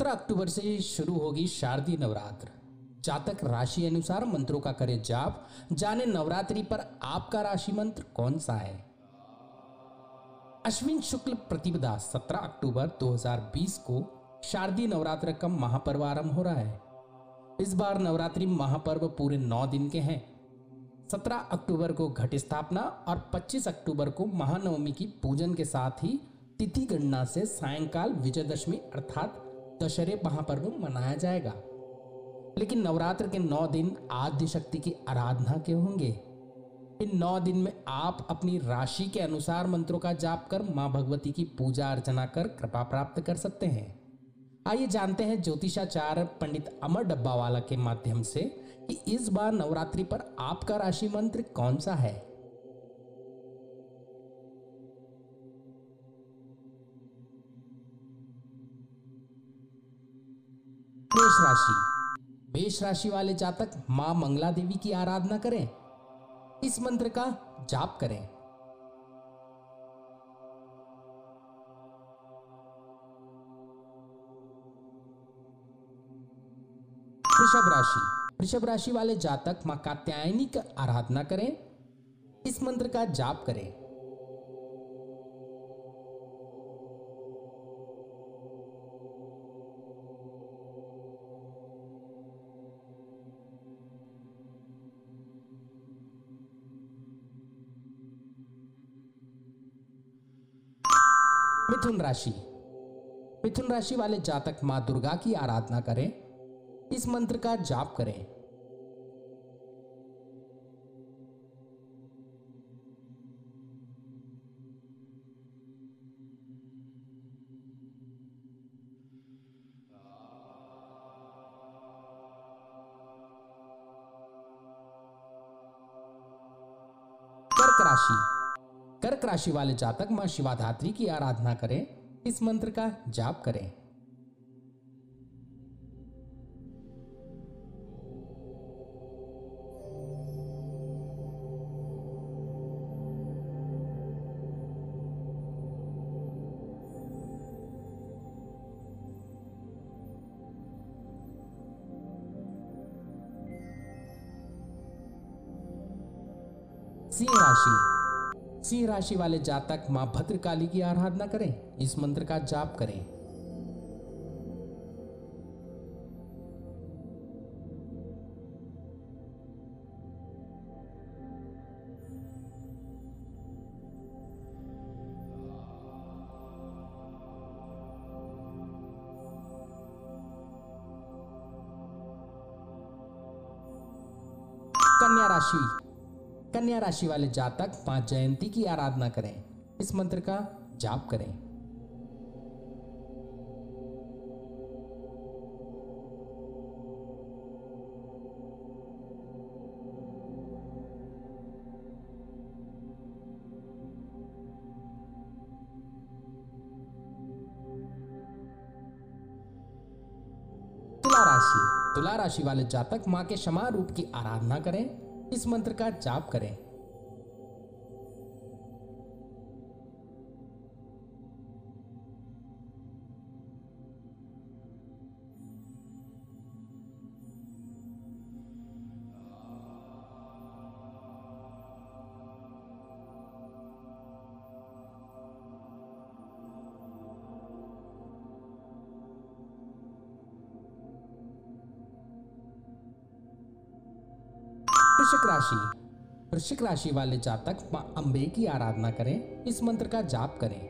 सत्रह अक्टूबर से शुरू होगी शारदीय नवरात्र। जातक राशि अनुसार मंत्रों का करे जाप। जाने नवरात्रि पर आपका राशि मंत्र कौन सा है? अश्विन शुक्ल प्रतिपदा 17 अक्टूबर 2020 को शारदीय नवरात्र का महापर्व आरंभ हो रहा है। इस बार नवरात्रि महापर्व पूरे नौ दिन के हैं। 17 अक्टूबर को घट स्थापना और 25 अक्टूबर को महानवमी की पूजन के साथ ही तिथि गणना से सायंकाल विजयदशमी अर्थात दशहरे महापर्व मनाया जाएगा। लेकिन नवरात्र के नौ दिन आद्य शक्ति की आराधना के होंगे? इन नौ दिन में आप अपनी राशि के अनुसार मंत्रों का जाप कर, माँ भगवती की पूजा अर्चना कर, कृपा प्राप्त कर सकते हैं। आइए जानते हैं ज्योतिषाचार्य पंडित अमर डब्बावाला के माध्यम से कि इस बार नवरात्रि पर आपका राशि मंत्र कौन सा है। मेष राशि। मेष राशि वाले जातक माँ मंगला देवी की आराधना करें। इस मंत्र का जाप करें। वृषभ राशि। वृषभ राशि वाले जातक माँ कात्यायनी की आराधना करें। इस मंत्र का जाप करें। मिथुन राशि। मिथुन राशि वाले जातक माँ दुर्गा की आराधना करें, इस मंत्र का जाप करें। कर्क राशि। कर्क राशि वाले जातक माँ शिवाधात्री की आराधना करें, इस मंत्र का जाप करें। सिंह राशि सिंह राशि वाले जातक माँ भद्रकाली की आराधना करें, इस मंत्र का जाप करें। कन्या राशि कन्या राशि वाले जातक माँ जयंती की आराधना करें। इस मंत्र का जाप करें। तुला राशि। तुला राशि वाले जातक माँ के क्षमा रूप की आराधना करें। इस मंत्र का जाप करें। वृश्चिक राशि। वृश्चिक राशि वाले जातक माँ अंबे की आराधना करें, इस मंत्र का जाप करें।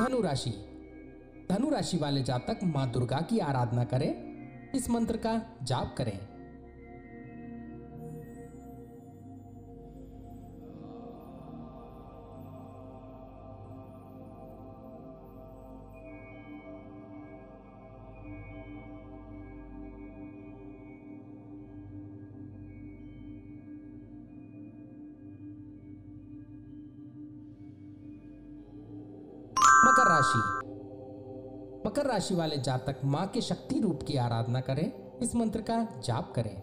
धनु राशि। राशि वाले जातक माँ दुर्गा की आराधना करें। इस मंत्र का जाप करें। मकर राशि। मकर राशि वाले जातक माँ के शक्ति रूप की आराधना करें। इस मंत्र का जाप करें।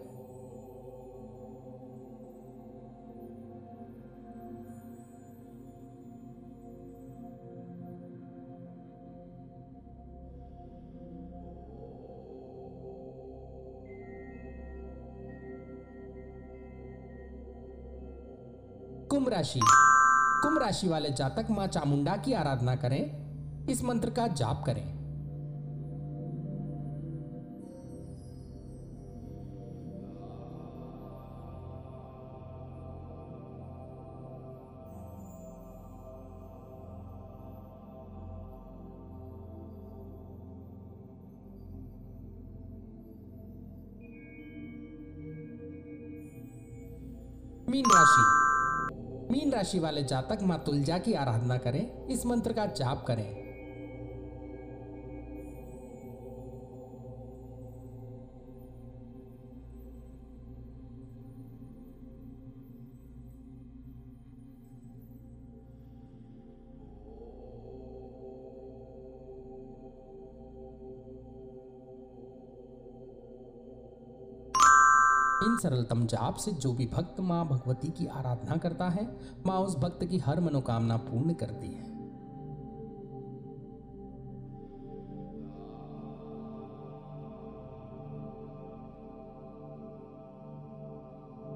कुंभ राशि। कुंभ राशि वाले जातक माँ चामुंडा की आराधना करें। इस मंत्र का जाप करें। मीन राशि। मीन राशि वाले जातक माँ तुलजा की आराधना करें, इस मंत्र का जाप करें। इन सरलतम जाप से जो भी भक्त माँ भगवती की आराधना करता है, माँ उस भक्त की हर मनोकामना पूर्ण करती है।